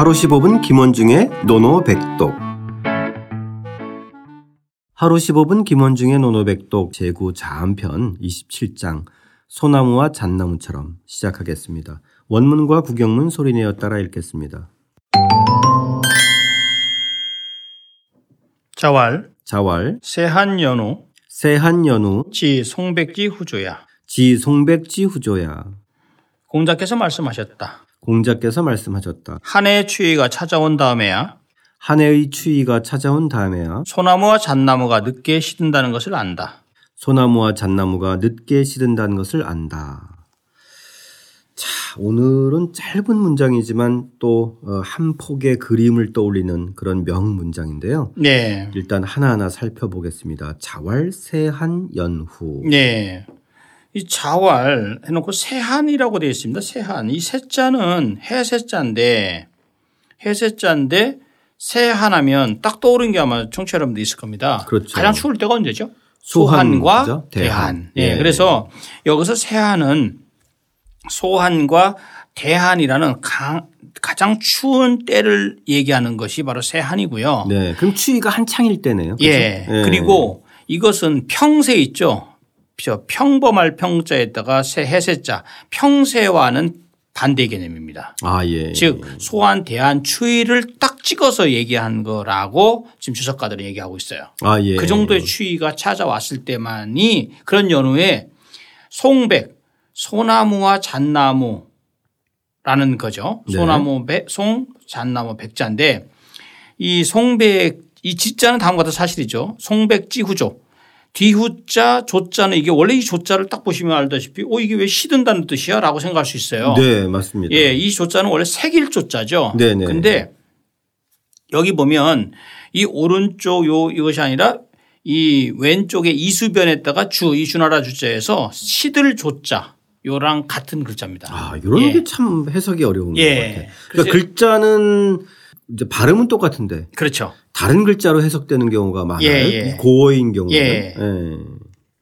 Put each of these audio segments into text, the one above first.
하루 15분 김원중의 노노백독 하루 15분 김원중의 노노백독 제9 자한편 27장 소나무와 잣나무처럼 시작하겠습니다. 원문과 구경문 소리내어 따라 읽겠습니다. 자왈 자왈 세한연우 세한연우 지 송백지 후조야 지 송백지 후조야 공자께서 말씀하셨다. 공자께서 말씀하셨다. 한 해의 추위가 찾아온 다음에야 한 해의 추위가 찾아온 다음에야 소나무와 잣나무가 늦게 시든다는 것을 안다. 소나무와 잣나무가 늦게 시든다는 것을 안다. 자, 오늘은 짧은 문장이지만 또 한 폭의 그림을 떠올리는 그런 명문장인데요. 네. 일단 하나하나 살펴보겠습니다. 자왈세한 연후. 네. 이 자왈 해놓고 세한이라고 되어 있습니다. 세한. 이 세자는 해세자인데 해세자인데 세한하면 딱 떠오르는 게 아마 청취자 여러분들 있을 겁니다. 그렇죠. 가장 추울 때가 언제죠? 소한, 소한과 그죠? 대한. 예. 예. 그래서 여기서 세한은 소한과 대한이라는 가, 가장 추운 때를 얘기하는 것이 바로 세한이고요. 네. 그럼 추위가 한창일 때네요. 그죠? 예. 그리고 이것은 평세 있죠. 저 평범할 평자에다가 세 해세자 평세와는 반대 개념입니다. 아, 예. 즉 소한 대한 추위를 딱 찍어서 얘기한 거라고 지금 주석가들이 얘기하고 있어요. 아, 예. 그 정도의 추위가 찾아왔을 때만이 그런 연후에 송백 소나무와 잣나무라는 거죠. 네. 소나무 백, 송 잣나무 백자인데 이 송백 이 지자는 다음과 같은 사실이죠. 송백지 후조. 뒤후자 조자는 이게 원래 이 조자를 딱 보시면 알다시피 어 이게 왜 시든다는 뜻이야 라고 생각할 수 있어요. 네, 맞습니다. 예, 이 조자는 원래 색일 조자죠. 네네. 근데 여기 보면 이 오른쪽 요 이것이 아니라 이 왼쪽에 이수변에다가 주, 이 주나라 주자에서 시들 조자 요랑 같은 글자입니다. 아, 이런 예. 게참 해석이 어려운 예. 것 같아요. 그러니까 글자는 이제 발음은 똑같은데 그렇죠. 다른 글자로 해석되는 경우가 많아요. 예, 예. 이 고어인 경우는. 예. 예.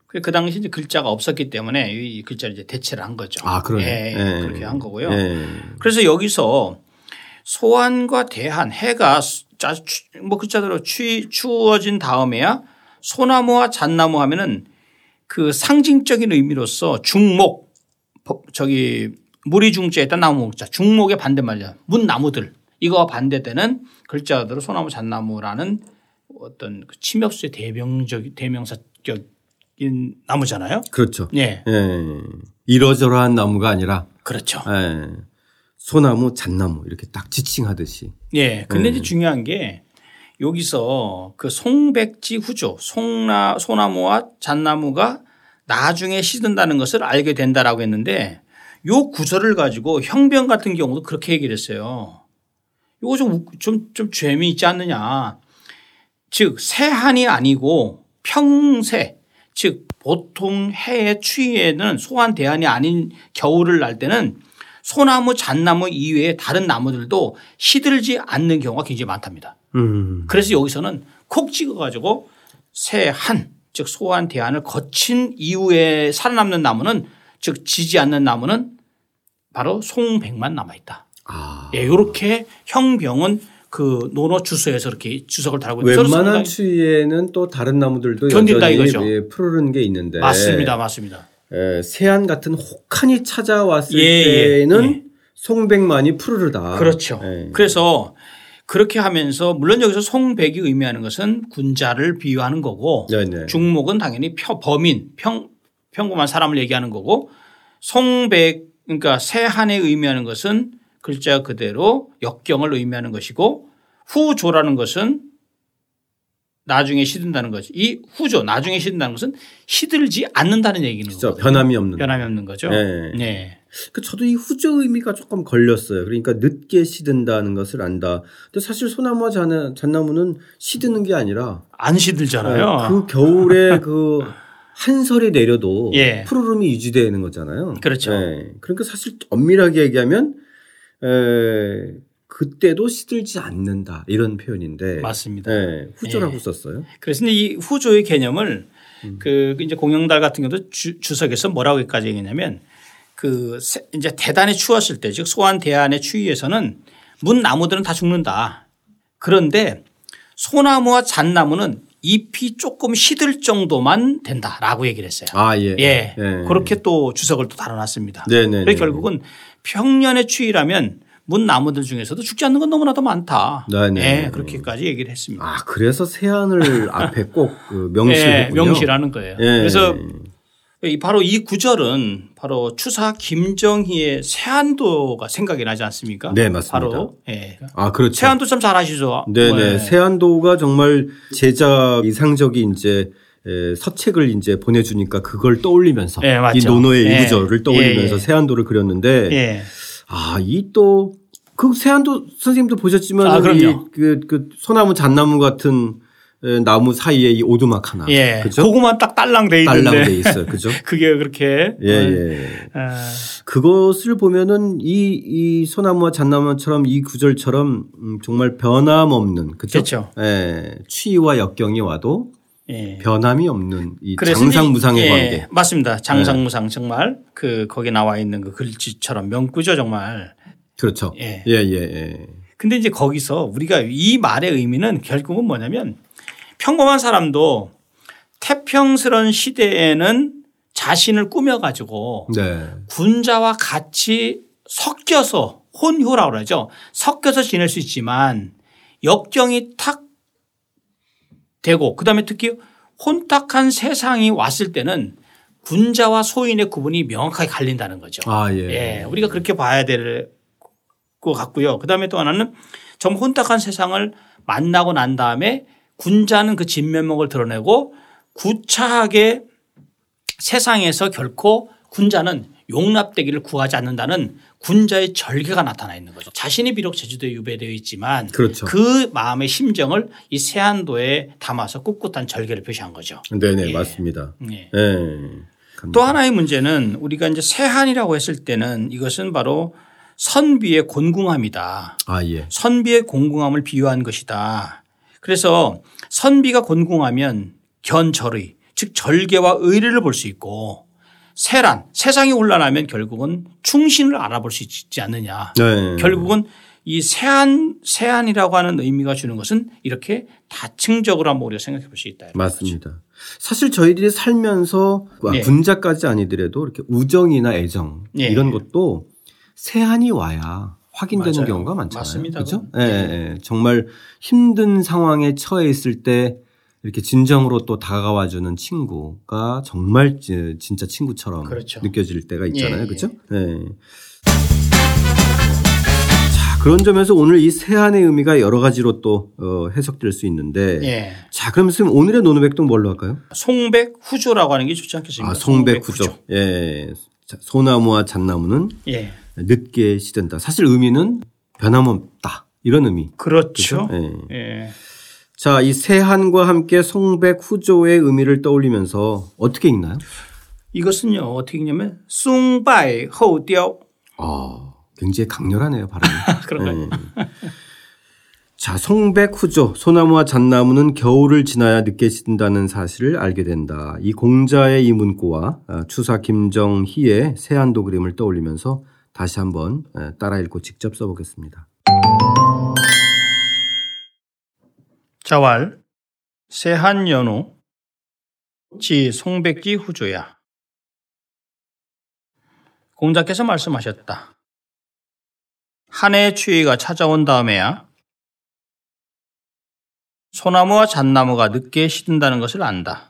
그- 그 당시 이제 글자가 없었기 때문에 이 글자를 이제 대체를 한 거죠. 아, 그러네. 예, 예. 그렇게 한 거고요. 예. 그래서 여기서 소환과 대한 해가 뭐 글자대로 추, 추워진 다음에야 소나무와 잣나무 하면은 그 상징적인 의미로서 중목 버- 저기 무리 중자에다 나무 목자 중목의 반대말이야 문나무들 이거와 반대되는 글자대로 소나무 잣나무라는 어떤 그 침엽수의 대명적 대명사격인 나무잖아요. 그렇죠. 예, 예. 이러저러한 나무가 아니라 그렇죠. 예. 소나무, 잣나무 이렇게 딱 지칭하듯이. 예. 근데 음. 이제 중요한 게 여기서 그 송백지 후조, 송나, 소나무와 잣나무가 나중에 시든다는 것을 알게 된다라고 했는데 요 구설을 가지고 형병 같은 경우도 그렇게 얘기를 했어요. 이거 좀, 우- 좀, 좀 재미있지 않느냐. 즉, 세한이 아니고 평세, 즉, 보통 해의 추위에는 소한 대한이 아닌 겨울을 날 때는 소나무, 잣나무 이외에 다른 나무들도 시들지 않는 경우가 굉장히 많답니다. 음. 그래서 여기서는 콕 찍어 가지고 새한 즉 소한 대한을 거친 이후에 살아남는 나무는 즉 지지 않는 나무는 바로 송백만 남아 있다. 아. 예, 이렇게 형병은 그 논어 주소에서 이렇게 주석을 달고 있는 웬만한 추위에는 또 다른 나무들도 견딘다 이거죠. 예, 푸르른 게 있는데 맞습니다, 맞습니다. 예, 세안 같은 혹한이 찾아왔을 예, 예, 때는 예. 송백만이 푸르르다. 그렇죠. 예. 그래서 그렇게 하면서 물론 여기서 송백이 의미하는 것은 군자를 비유하는 거고 네네. 중목은 당연히 펴- 범인 평 평범한 사람을 얘기하는 거고 송백 그러니까 세한에 의미하는 것은 글자 그대로 역경을 의미하는 것이고 후조라는 것은 나중에 시든다는 거지. 이 후조 나중에 시든다는 것은 시들지 않는다는 얘기는. 거거든요. 변함이 없는. 변함이 없는 거죠. 네. 네. 그 저도 이 후조 의미가 조금 걸렸어요. 그러니까 늦게 시든다는 것을 안다. 근데 사실 소나무와 잣나- 잣나무는 시드는 게 아니라 안 시들잖아요. 그 겨울에 그 한설이 내려도 예. 푸르름이 유지되는 거잖아요. 그렇죠. 예. 그러니까 사실 엄밀하게 얘기하면 에, 그때도 시들지 않는다 이런 표현인데 맞습니다. 예, 후조라고 예. 썼어요. 그래서 이 후조의 개념을 음. 그 이제 공영달 같은 경우도 주, 주석에서 뭐라고 까지 얘기냐면 그 세- 이제 대단히 추웠을 때 즉 소환 대안의 추위에서는 문 나무들은 다 죽는다. 그런데 소나무와 잣나무는 잎이 조금 시들 정도만 된다라고 얘기를 했어요. 아, 예. 예. 예. 그렇게 또 주석을 또 달아놨습니다. 네네. 그래서 결국은 평년의 추위라면 문 나무들 중에서도 죽지 않는 건 너무나도 많다. 네네. 예, 그렇게까지 얘기를 했습니다. 아, 그래서 세안을 앞에 꼭그 예, 명시했군요. 명시라는 거예요. 예. 그래서 이 바로 이 구절은 바로 추사 김정희의 세안도가 생각이 나지 않습니까? 네, 맞습니다. 바로 예. 아, 그렇죠. 세안도 참 잘하시죠. 네네. 네. 세안도가 정말 제자 이상적인 이제 에, 서책을 이제 보내주니까 그걸 떠올리면서 예, 맞죠. 이 논어의 예. 일구절을 떠올리면서 예, 예. 세안도를 그렸는데 예. 아, 이또 그 세안도 선생님도 보셨지만 아. 이 그, 그 소나무 잣나무 같은 에, 나무 사이에 이 오두막 하나. 예. 그죠? 그거만 딱 딸랑 돼 있는데 딸랑 돼 있어요. 그죠? 그게 그렇게 예, 예. 아, 그것을 보면은 이, 이 소나무와 잣나무처럼 이 구절처럼 음, 정말 변함없는 그죠? 그렇죠. 예. 추위와 역경이 와도 예. 변함이 없는 이 장상무상의 예, 관계. 네. 맞습니다. 장상무상 정말 그 거기 나와 있는 그 글씨처럼 명구죠 정말. 그렇죠. 예. 예, 예, 예. 근데 이제 거기서 우리가 이 말의 의미는 결국은 뭐냐면 평범한 사람도 태평스런 시대에는 자신을 꾸며 가지고 네. 군자와 같이 섞여서 혼효라고 그러죠. 섞여서 지낼 수 있지만 역경이 탁 되고 그다음에 특히 혼탁한 세상이 왔을 때는 군자와 소인의 구분이 명확하게 갈린다는 거죠. 아, 예. 예, 우리가 그렇게 봐야 될 것 같고요. 그다음에 또 하나는 정 혼탁한 세상을 만나고 난 다음에 군자는 그 진면목을 드러내고 구차하게 세상에서 결코 군자는 용납되기를 구하지 않는다는 군자의 절개가 나타나 있는 거죠. 자신이 비록 제주도에 유배되어 있지만 그렇죠. 그 마음의 심정을 이 세안도에 담아서 꿋꿋한 절개를 표시한 거죠. 네네, 예. 맞습니다. 예. 예. 또 하나의 문제는 우리가 이제 세한이라고 했을 때는 이것은 바로 선비의 곤궁함이다. 아, 예. 선비의 곤궁함을 비유한 것이다. 그래서 선비가 곤궁하면 견절의 즉 절개와 의리를 볼 수 있고 세란 세상이 혼란하면 결국은 충신을 알아볼 수 있지 않느냐. 네. 결국은 이 세한 세한이라고 하는 의미가 주는 것은 이렇게 다층적으로 한번 우리가 생각해 볼 수 있다. 맞습니다. 사실 저희들이 살면서 예. 군자까지 아니더라도 이렇게 우정이나 애정 예. 이런 것도 세한이 와야 확인되는 맞아요. 경우가 많잖아요. 맞습니다. 그렇죠? 예, 예, 예. 정말 힘든 상황에 처해 있을 때 이렇게 진정으로 또 다가와 주는 친구가 정말 지- 진짜 친구처럼 그렇죠. 느껴질 때가 있잖아요. 예, 그렇죠? 예. 자, 그런 점에서 오늘 이 세한의 의미가 여러 가지로 또 어, 해석될 수 있는데 예. 자, 그럼 선생님 오늘의 노노백동 뭘로 할까요? 송백 후조라고 하는 게 좋지 않겠습니까? 아, 송백구조. 예. 자, 소나무와 잣나무는 예. 늦게 시든다. 사실 의미는 변함없다. 이런 의미. 그렇죠. 그죠? 예. 예. 자, 이 세한과 함께 송백 후조의 의미를 떠올리면서 어떻게 읽나요? 이것은요 어떻게 읽냐면 숭바이 허우디오 아, 굉장히 강렬하네요, 발음이. 그런가요? 예. 자, 송백후조, 소나무와 잣나무는 겨울을 지나야 늦게 시든다는 사실을 알게 된다. 이 공자의 이 문구와 아, 추사 김정희의 세안도 그림을 떠올리면서 다시 한번 에, 따라 읽고 직접 써보겠습니다. 자왈 세한연호 지 송백기 후조야. 공자께서 말씀하셨다. 한 해의 추위가 찾아온 다음에야 소나무와 잣나무가 늦게 시든다는 것을 안다.